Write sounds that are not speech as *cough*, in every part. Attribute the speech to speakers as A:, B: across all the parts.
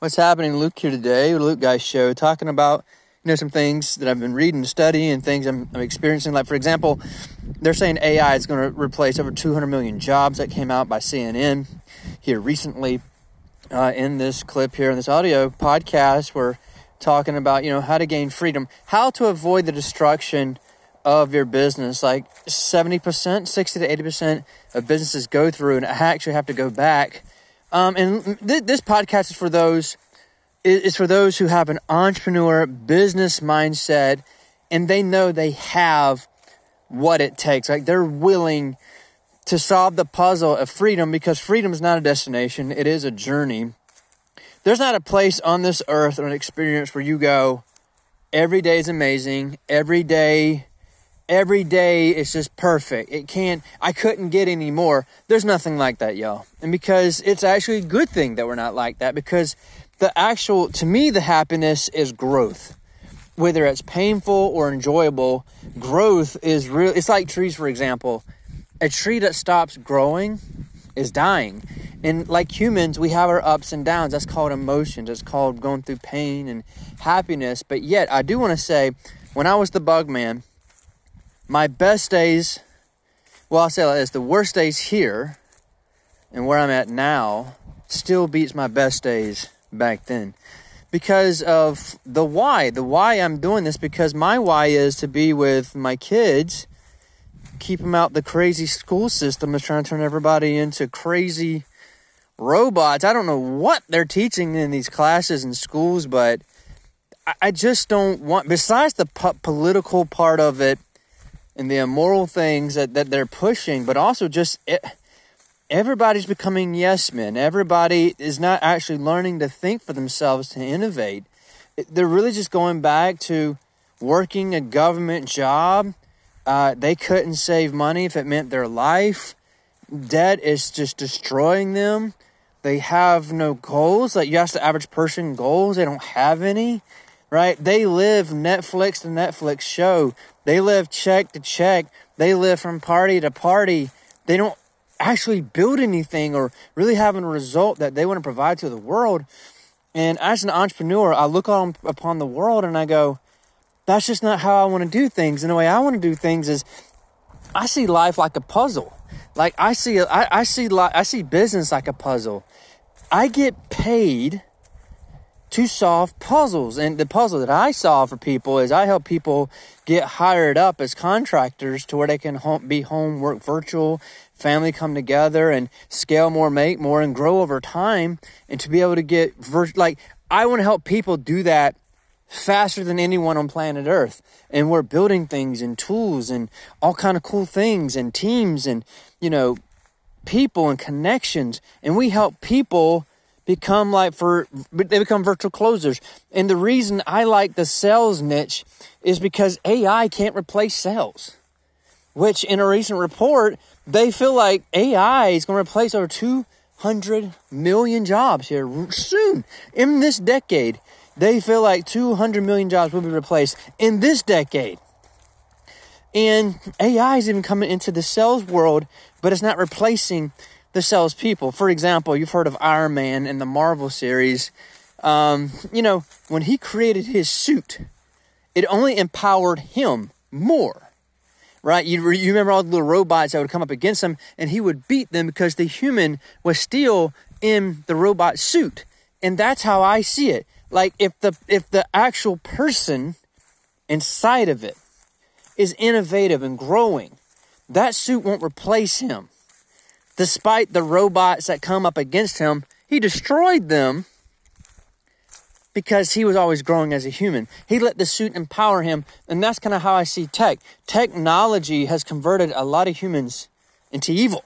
A: What's happening? Luke here today, Luke Guy Show, talking about you know some things that I've been reading, studying, and things I'm, I'm experiencing. Like for example, they're saying AI is going to replace over 200 million jobs. That came out by CNN here recently. Uh, in this clip here in this audio podcast, we're talking about you know how to gain freedom, how to avoid the destruction of your business. Like 70%, 60 to 80% of businesses go through and I actually have to go back um, and th- this podcast is for those is for those who have an entrepreneur business mindset and they know they have what it takes. Like they're willing to solve the puzzle of freedom because freedom is not a destination, it is a journey. There's not a place on this earth or an experience where you go, every day is amazing, every day every day is just perfect. It can't, I couldn't get any more. There's nothing like that, y'all. And because it's actually a good thing that we're not like that because the actual, to me, the happiness is growth. Whether it's painful or enjoyable, growth is real. It's like trees, for example. A tree that stops growing is dying. And like humans, we have our ups and downs. That's called emotions. It's called going through pain and happiness. But yet, I do want to say, when I was the bug man, my best days, well, I'll say like this the worst days here and where I'm at now still beats my best days back then because of the why. The why I'm doing this because my why is to be with my kids, keep them out the crazy school system that's trying to turn everybody into crazy robots. I don't know what they're teaching in these classes and schools, but I just don't want, besides the po- political part of it, and the immoral things that, that they're pushing, but also just it, everybody's becoming yes men. Everybody is not actually learning to think for themselves to innovate. They're really just going back to working a government job. Uh, they couldn't save money if it meant their life. Debt is just destroying them. They have no goals. Like you ask the average person goals, they don't have any right? They live Netflix to Netflix show. They live check to check. They live from party to party. They don't actually build anything or really have a result that they want to provide to the world. And as an entrepreneur, I look on upon the world and I go, that's just not how I want to do things. And the way I want to do things is I see life like a puzzle. Like I see, I, I see, I see business like a puzzle. I get paid to solve puzzles. And the puzzle that I solve for people is I help people get hired up as contractors to where they can home, be home, work virtual, family come together and scale more, make more, and grow over time. And to be able to get virtual, like I want to help people do that faster than anyone on planet Earth. And we're building things and tools and all kind of cool things and teams and you know people and connections. And we help people become like for they become virtual closers. And the reason I like the sales niche is because AI can't replace sales. Which in a recent report, they feel like AI is going to replace over 200 million jobs here soon in this decade. They feel like 200 million jobs will be replaced in this decade. And AI is even coming into the sales world, but it's not replacing the salespeople. For example, you've heard of Iron Man in the Marvel series. Um, you know, when he created his suit, it only empowered him more. Right? You, you remember all the little robots that would come up against him and he would beat them because the human was still in the robot suit. And that's how I see it. Like if the if the actual person inside of it is innovative and growing, that suit won't replace him despite the robots that come up against him, he destroyed them because he was always growing as a human. He let the suit empower him, and that's kind of how I see tech. Technology has converted a lot of humans into evil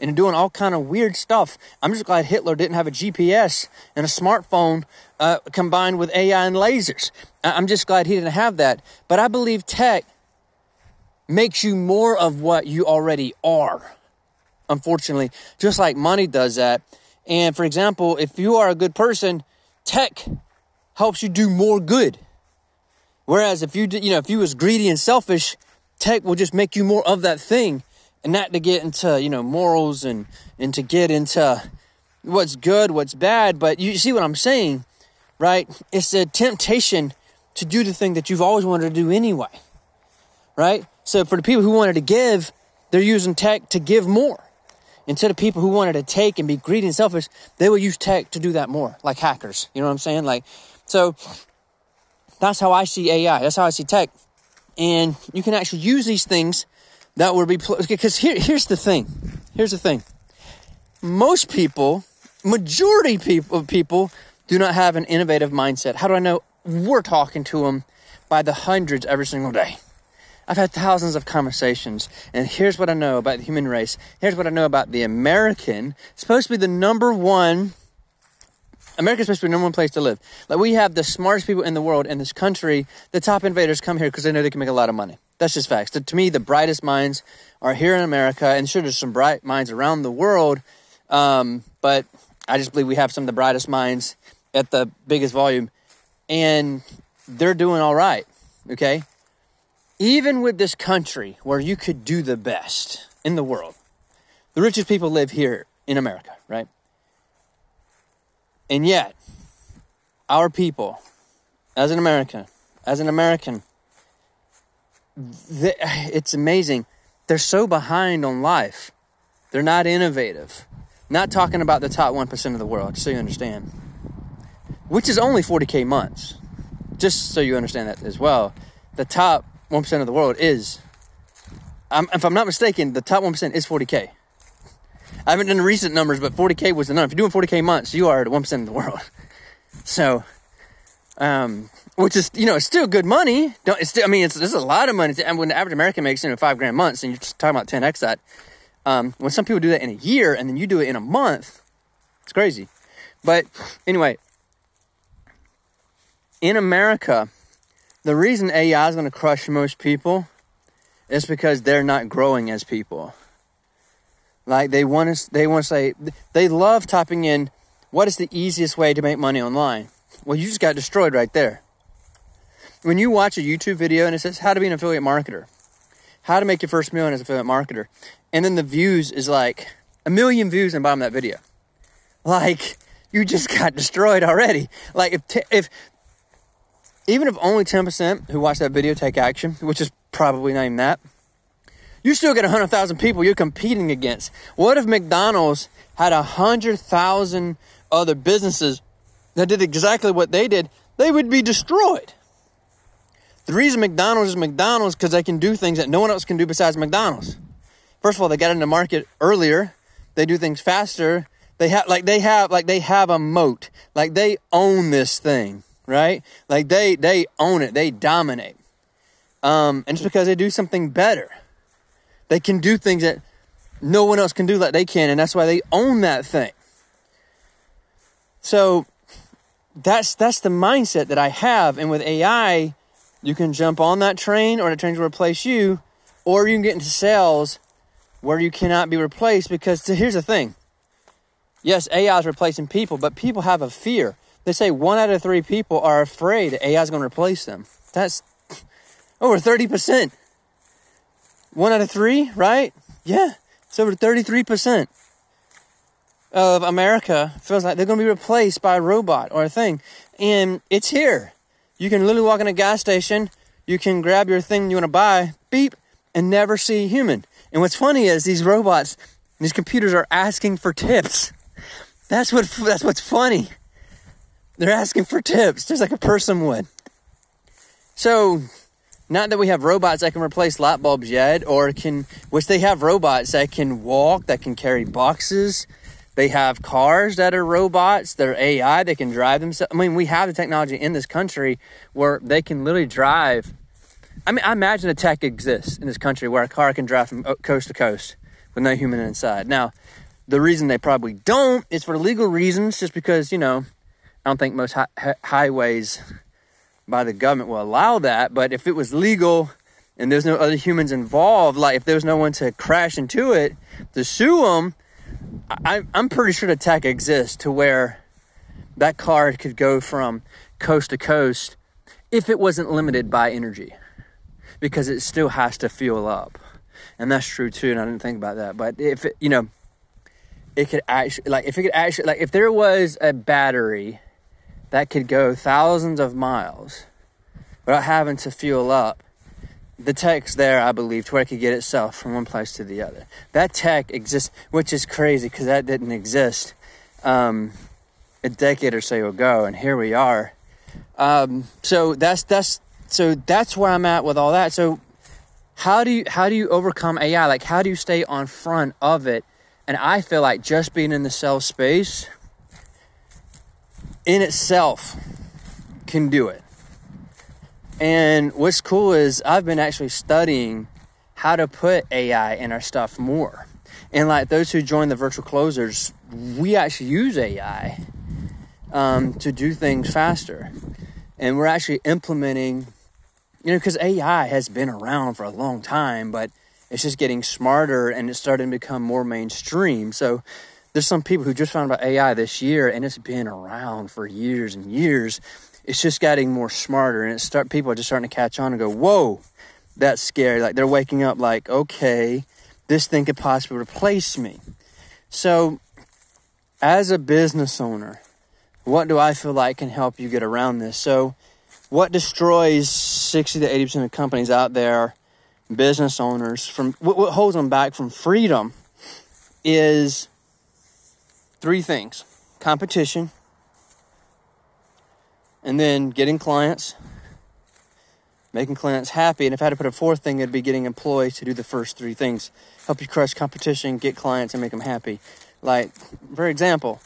A: and doing all kind of weird stuff. I'm just glad Hitler didn't have a GPS and a smartphone uh, combined with AI and lasers. I'm just glad he didn't have that. But I believe tech makes you more of what you already are unfortunately, just like money does that. And for example, if you are a good person, tech helps you do more good. Whereas if you, you know, if you was greedy and selfish, tech will just make you more of that thing and not to get into, you know, morals and, and to get into what's good, what's bad, but you see what I'm saying, right? It's a temptation to do the thing that you've always wanted to do anyway, right? So for the people who wanted to give, they're using tech to give more. Instead of people who wanted to take and be greedy and selfish, they will use tech to do that more, like hackers. You know what I'm saying? Like, so that's how I see AI. That's how I see tech. And you can actually use these things that would be, because here, here's the thing. Here's the thing. Most people, majority of people do not have an innovative mindset. How do I know? We're talking to them by the hundreds every single day. I've had thousands of conversations, and here's what I know about the human race. Here's what I know about the American. It's supposed to be the number one. America's supposed to be the number one place to live. Like we have the smartest people in the world in this country. The top innovators come here because they know they can make a lot of money. That's just facts. To me, the brightest minds are here in America, and sure, there's some bright minds around the world. Um, but I just believe we have some of the brightest minds at the biggest volume, and they're doing all right. Okay, even with this country where you could do the best in the world, the richest people live here in America, right? And yet, our people, as an American, as an American, they, it's amazing. They're so behind on life. They're not innovative. Not talking about the top 1% of the world, so you understand. Which is only 40K months. Just so you understand that as well. The top 1% of the world is, I'm, if I'm not mistaken, the top 1% is 40K. I haven't done recent numbers, but 40K was the number. If you're doing 40K months, you are the 1% of the world. *laughs* So, um, which is, you know, it's still good money. Don't, it's still, I mean, it's, it's a lot of money. And when the average American makes, you know, five grand months, and you're just talking about 10x that, um, when some people do that in a year and then you do it in a month, it's crazy. But anyway, in America, the reason AI is going to crush most people is because they're not growing as people. Like they want to, they want to say they love typing in what is the easiest way to make money online. Well, you just got destroyed right there. When you watch a YouTube video and it says how to be an affiliate marketer, how to make your first million as an affiliate marketer, and then the views is like a million views in the bottom of that video, like you just *laughs* got destroyed already. Like if t- if even if only 10% who watch that video take action, which is probably not that, you still get 100,000 people you're competing against. What if McDonald's had 100,000 other businesses that did exactly what they did? They would be destroyed. The reason McDonald's is McDonald's because they can do things that no one else can do besides McDonald's. First of all, they got in the market earlier. They do things faster. They have like they have like they have a moat. Like they own this thing right? Like they they own it, they dominate. Um, and it's because they do something better. They can do things that no one else can do like they can, and that's why they own that thing. So that's that's the mindset that I have, and with AI, you can jump on that train, or the train will replace you, or you can get into sales where you cannot be replaced. Because here's the thing: yes, AI is replacing people, but people have a fear. They say one out of three people are afraid AI is going to replace them. That's over 30%. One out of three, right? Yeah, it's over 33% of America feels like they're going to be replaced by a robot or a thing. And it's here. You can literally walk in a gas station, you can grab your thing you want to buy, beep, and never see a human. And what's funny is these robots, these computers are asking for tips. That's what that's what's funny. They're asking for tips, just like a person would. So, not that we have robots that can replace light bulbs yet, or can, which they have robots that can walk, that can carry boxes. They have cars that are robots, they're AI, they can drive themselves. I mean, we have the technology in this country where they can literally drive. I mean, I imagine a tech exists in this country where a car can drive from uh, coast to coast with no human inside. Now, the reason they probably don't is for legal reasons, just because, you know, I don't think most hi- highways by the government will allow that. But if it was legal and there's no other humans involved, like if there's no one to crash into it to sue them, I, I'm pretty sure the tech exists to where that car could go from coast to coast if it wasn't limited by energy because it still has to fuel up. And that's true too. And I didn't think about that. But if it, you know, it could actually like if it could actually like if there was a battery that could go thousands of miles without having to fuel up the tech's there i believe to where it could get itself from one place to the other. That tech exists which is crazy because that didn't exist um, a decade or so ago and here we are. Um, so that's that's so that's where i'm at with all that. So how do you how do you overcome ai like how do you stay on front of it? And I feel like just being in the sales space in itself can do it. And what's cool is I've been actually studying how to put AI in our stuff more. And like those who join the virtual closers, we actually use AI um, to do things faster. And we're actually implementing, you know, because AI has been around for a long time, but it's just getting smarter and it's starting to become more mainstream. So there's some people who just found about AI this year and it's been around for years and years. It's just getting more smarter and it start people are just starting to catch on and go, whoa, that's scary. Like they're waking up like, okay, this thing could possibly replace me. So as a business owner, what do I feel like can help you get around this? So what destroys 60 to 80% of companies out there business owners from what, what holds them back from freedom is three things. Competition. And then getting clients. Making clients happy. And if i had to put a fourth thing it'd be getting employees to do the first three things. Help you crush competition get clients and make them happy. Like for example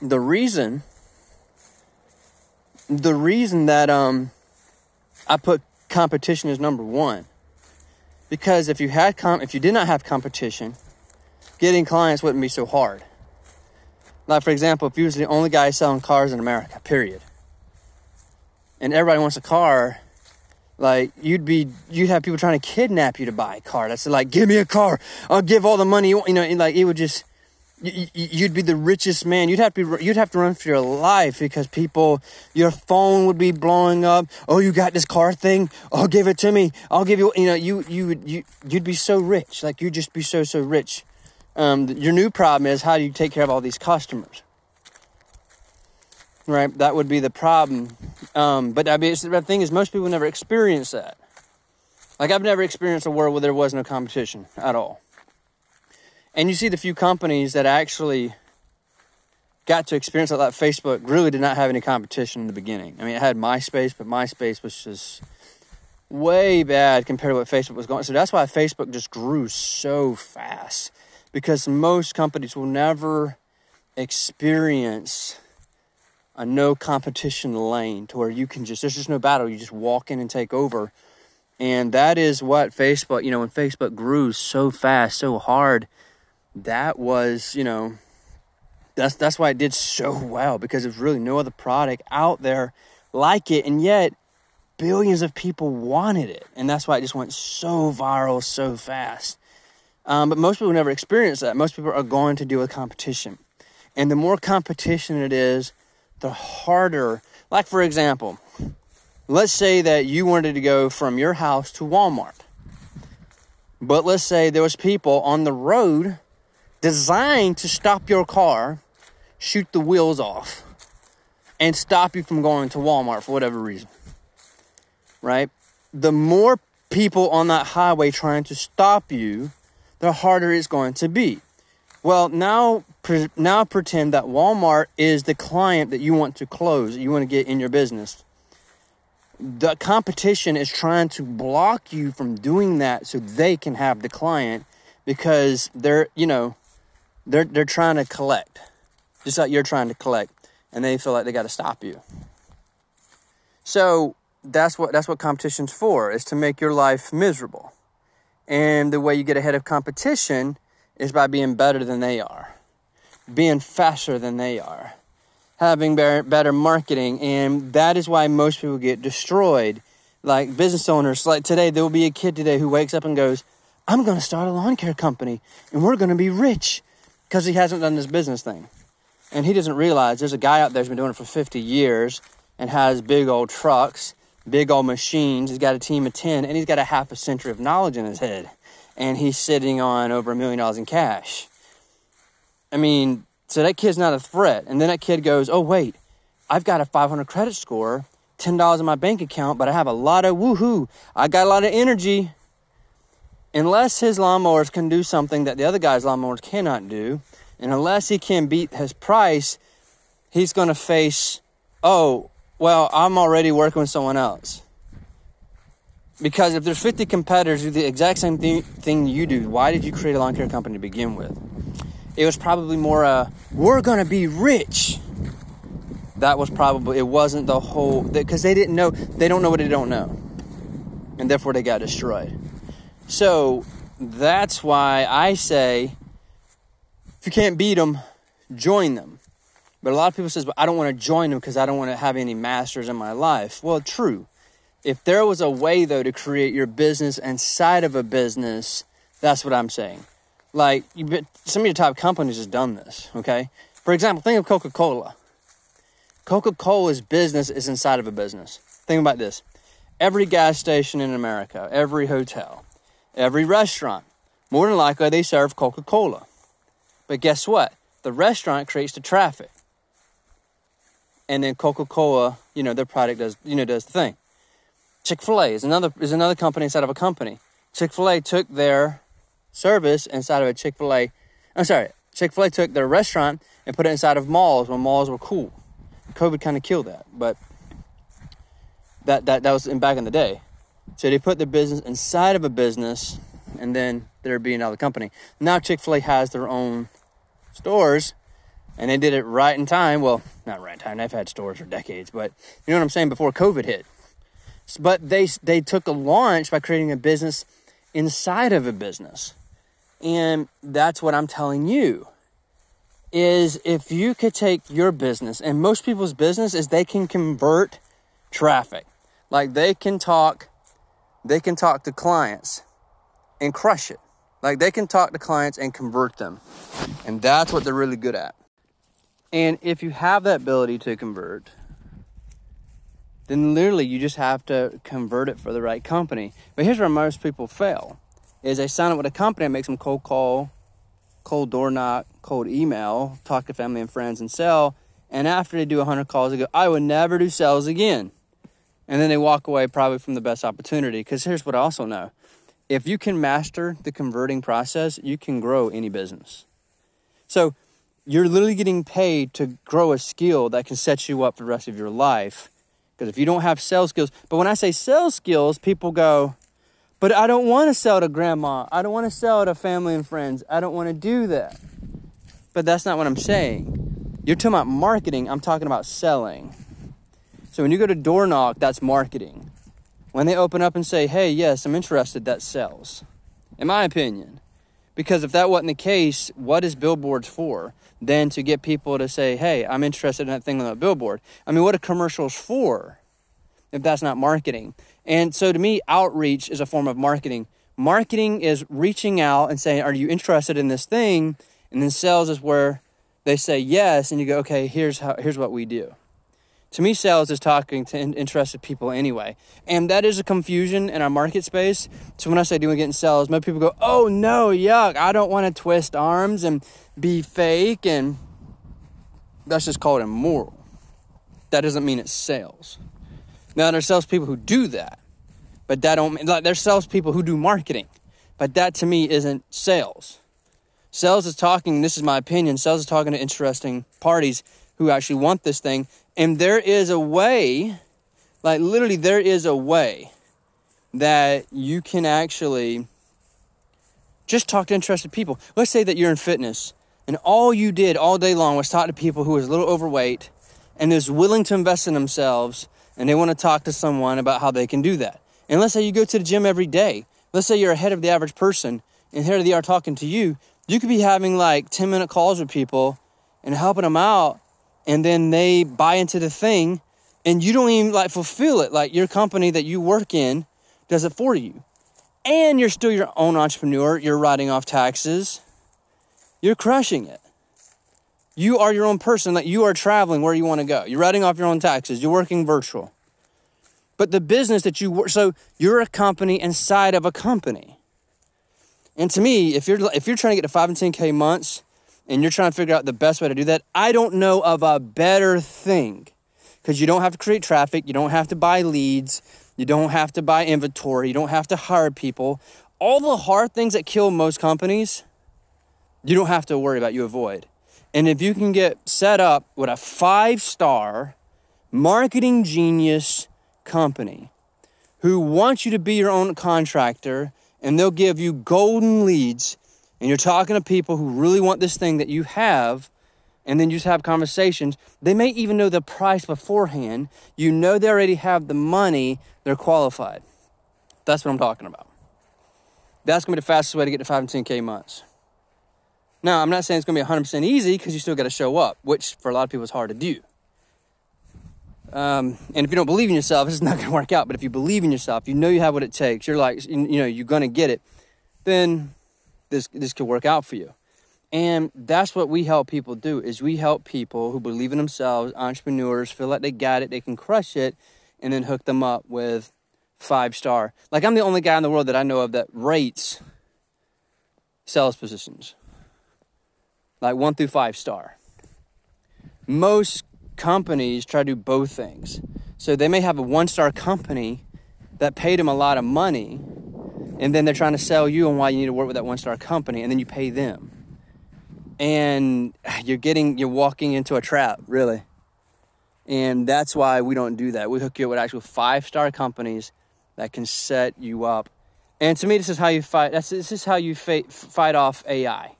A: the reason the reason that um i put competition is number one. Because if you had com- if you did not have competition, getting clients wouldn't be so hard. Like for example, if you was the only guy selling cars in America, period, and everybody wants a car, like you'd be you'd have people trying to kidnap you to buy a car. That's like, give me a car, I'll give all the money. You you know, like it would just you'd be the richest man. You'd have to you'd have to run for your life because people, your phone would be blowing up. Oh, you got this car thing? Oh, give it to me. I'll give you. You know, you you would you you'd be so rich. Like you'd just be so so rich. Um, your new problem is how do you take care of all these customers? Right, that would be the problem. Um, but I mean, the thing is, most people never experience that. Like I've never experienced a world where there was no competition at all. And you see the few companies that actually got to experience it like Facebook really did not have any competition in the beginning. I mean, it had MySpace, but MySpace was just way bad compared to what Facebook was going. So that's why Facebook just grew so fast because most companies will never experience a no competition lane to where you can just there's just no battle. You just walk in and take over. And that is what facebook you know when facebook grew so fast so hard that was, you know, that's that's why it did so well because there's really no other product out there like it, and yet billions of people wanted it, and that's why it just went so viral so fast. Um, but most people never experience that. Most people are going to deal with competition, and the more competition it is, the harder. Like for example, let's say that you wanted to go from your house to Walmart, but let's say there was people on the road designed to stop your car, shoot the wheels off, and stop you from going to Walmart for whatever reason. Right? The more people on that highway trying to stop you, the harder it's going to be. Well, now now pretend that Walmart is the client that you want to close, you want to get in your business. The competition is trying to block you from doing that so they can have the client because they're, you know, they're they're trying to collect, just like you're trying to collect, and they feel like they got to stop you. So that's what that's what competition's for is to make your life miserable. And the way you get ahead of competition is by being better than they are, being faster than they are, having better, better marketing, and that is why most people get destroyed. Like business owners, like today, there will be a kid today who wakes up and goes, I'm going to start a lawn care company and we're going to be rich because he hasn't done this business thing. And he doesn't realize there's a guy out there who's been doing it for 50 years and has big old trucks, big old machines. He's got a team of 10, and he's got a half a century of knowledge in his head. and he's sitting on over a million dollars in cash. I mean, so that kid's not a threat. And then that kid goes, oh, wait, I've got a 500 credit score, $10 in my bank account, but I have a lot of woohoo. I got a lot of energy. Unless his lawnmowers can do something that the other guy's lawnmowers cannot do, and unless he can beat his price, he's going to face, oh, well, I'm already working with someone else. Because if there's 50 competitors who do the exact same thing, thing you do, why did you create a lawn care company to begin with? It was probably more a, we're going to be rich. That was probably, it wasn't the whole, because they didn't know, they don't know what they don't know. And therefore they got destroyed. So that's why I say, if you can't beat them, join them. But a lot of people says, "But I don't want to join them because I don't want to have any masters in my life." Well, true. If there was a way, though, to create your business inside of a business, that's what I'm saying. Like, you, some of your top companies has done this, okay? For example, think of Coca Cola. Coca Cola's business is inside of a business. Think about this every gas station in America, every hotel, every restaurant, more than likely they serve Coca Cola. But guess what? The restaurant creates the traffic. And then Coca Cola, you know, their product does, you know, does the thing. Chick Fil A is another is another company inside of a company. Chick Fil A took their service inside of a Chick Fil A. I'm sorry, Chick Fil A took their restaurant and put it inside of malls when malls were cool. COVID kind of killed that, but that that that was in back in the day. So they put their business inside of a business, and then they're being another company. Now Chick Fil A has their own stores, and they did it right in time. Well, not right time. They've had stores for decades, but you know what I'm saying. Before COVID hit, but they they took a launch by creating a business inside of a business. And that's what I'm telling you is if you could take your business and most people's business is they can convert traffic. Like they can talk they can talk to clients and crush it. Like they can talk to clients and convert them. And that's what they're really good at. And if you have that ability to convert, then literally you just have to convert it for the right company. But here's where most people fail is they sign up with a company that makes them cold call, cold door knock, cold email, talk to family and friends and sell. And after they do 100 calls, they go, I would never do sales again. And then they walk away probably from the best opportunity. Because here's what I also know if you can master the converting process, you can grow any business. So you're literally getting paid to grow a skill that can set you up for the rest of your life because if you don't have sales skills, but when I say sales skills, people go, but I don't want to sell to grandma. I don't want to sell to family and friends. I don't want to do that. But that's not what I'm saying. You're talking about marketing. I'm talking about selling. So when you go to door knock, that's marketing. When they open up and say, hey, yes, I'm interested, that sells. In my opinion. Because if that wasn't the case, what is billboards for? than to get people to say, hey, I'm interested in that thing on the billboard. I mean, what are commercials for if that's not marketing? And so to me, outreach is a form of marketing. Marketing is reaching out and saying, are you interested in this thing? And then sales is where they say yes, and you go, okay, here's how, here's what we do. To me, sales is talking to interested people anyway. And that is a confusion in our market space. So when I say doing getting sales, most people go, oh no, yuck, I don't want to twist arms and be fake. And that's just called immoral. That doesn't mean it's sales. Now there's sales people who do that, but that don't like there's sales people who do marketing, but that to me isn't sales. Sales is talking. This is my opinion. Sales is talking to interesting parties who actually want this thing and there is a way, like literally, there is a way that you can actually just talk to interested people. Let's say that you're in fitness and all you did all day long was talk to people who was a little overweight and is willing to invest in themselves and they want to talk to someone about how they can do that. And let's say you go to the gym every day. Let's say you're ahead of the average person and here they are talking to you. You could be having like 10 minute calls with people and helping them out and then they buy into the thing and you don't even like fulfill it. Like your company that you work in does it for you. And you're still your own entrepreneur. You're writing off taxes. You're crushing it. You are your own person. Like you are traveling where you want to go. You're writing off your own taxes. You're working virtual. But the business that you work so you're a company inside of a company. And to me, if you're if you're trying to get to five and ten k months, and you're trying to figure out the best way to do that, I don't know of a better thing because you don't have to create traffic, you don't have to buy leads, you don't have to buy inventory, you don't have to hire people. All the hard things that kill most companies, you don't have to worry about, you avoid. And if you can get set up with a five star marketing genius company who wants you to be your own contractor and they'll give you golden leads and you're talking to people who really want this thing that you have and then you just have conversations. They may even know the price beforehand. You know they already have the money. They're qualified. That's what i'm talking about. That's to be the fastest way to get to 5 and 10k months. Now i'm not saying it's to be 100% easy because you still got to show up which for a lot of people is hard to do. Um, and if you don't believe in yourself, *laughs* it's not to work out. But if you believe in yourself, you know you have what it takes. You're like, you know, you're to get it. Then this this could work out for you. And that's what we help people do is we help people who believe in themselves, entrepreneurs, feel like they got it, they can crush it, and then hook them up with five star. Like I'm the only guy in the world that I know of that rates sales positions. Like one through five star. Most companies try to do both things. So they may have a one star company that paid them a lot of money, and then they're trying to sell you on why you need to work with that one star company, and then you pay them. And you're getting, you're walking into a trap, really. And that's why we don't do that. We hook you up with actual five star companies that can set you up. And to me, this is how you fight. That's, this is how you fight, fight off AI.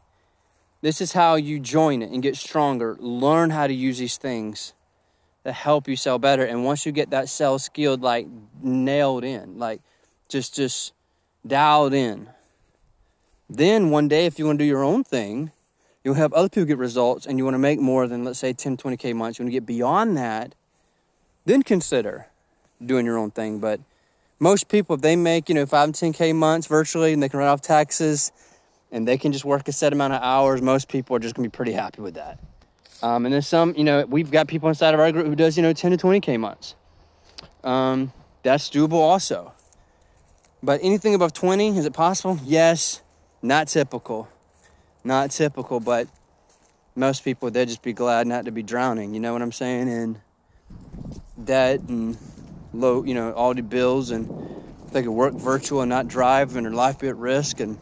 A: This is how you join it and get stronger. Learn how to use these things to help you sell better. And once you get that sell skilled, like nailed in, like just just dialed in, then one day if you want to do your own thing, you'll have other people get results and you want to make more than let's say 10, 20k months, you want to get beyond that, then consider doing your own thing. But most people, if they make, you know, five and 10k months virtually and they can write off taxes, and they can just work a set amount of hours, most people are just gonna be pretty happy with that. Um, and then some, you know, we've got people inside of our group who does, you know, 10 to 20K months. Um, that's doable also. But anything above 20, is it possible? Yes. Not typical. Not typical, but most people, they'd just be glad not to be drowning, you know what I'm saying? And debt and low, you know, all the bills and they could work virtual and not drive and their life be at risk and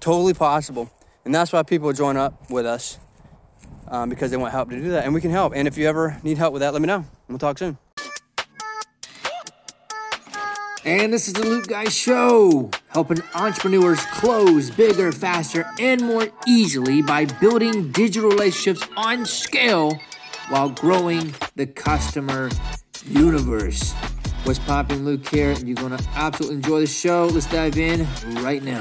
A: Totally possible. And that's why people join up with us um, because they want help to do that. And we can help. And if you ever need help with that, let me know. We'll talk soon.
B: And this is the Luke Guy Show, helping entrepreneurs close bigger, faster, and more easily by building digital relationships on scale while growing the customer universe. What's popping, Luke here, you're going to absolutely enjoy the show. Let's dive in right now.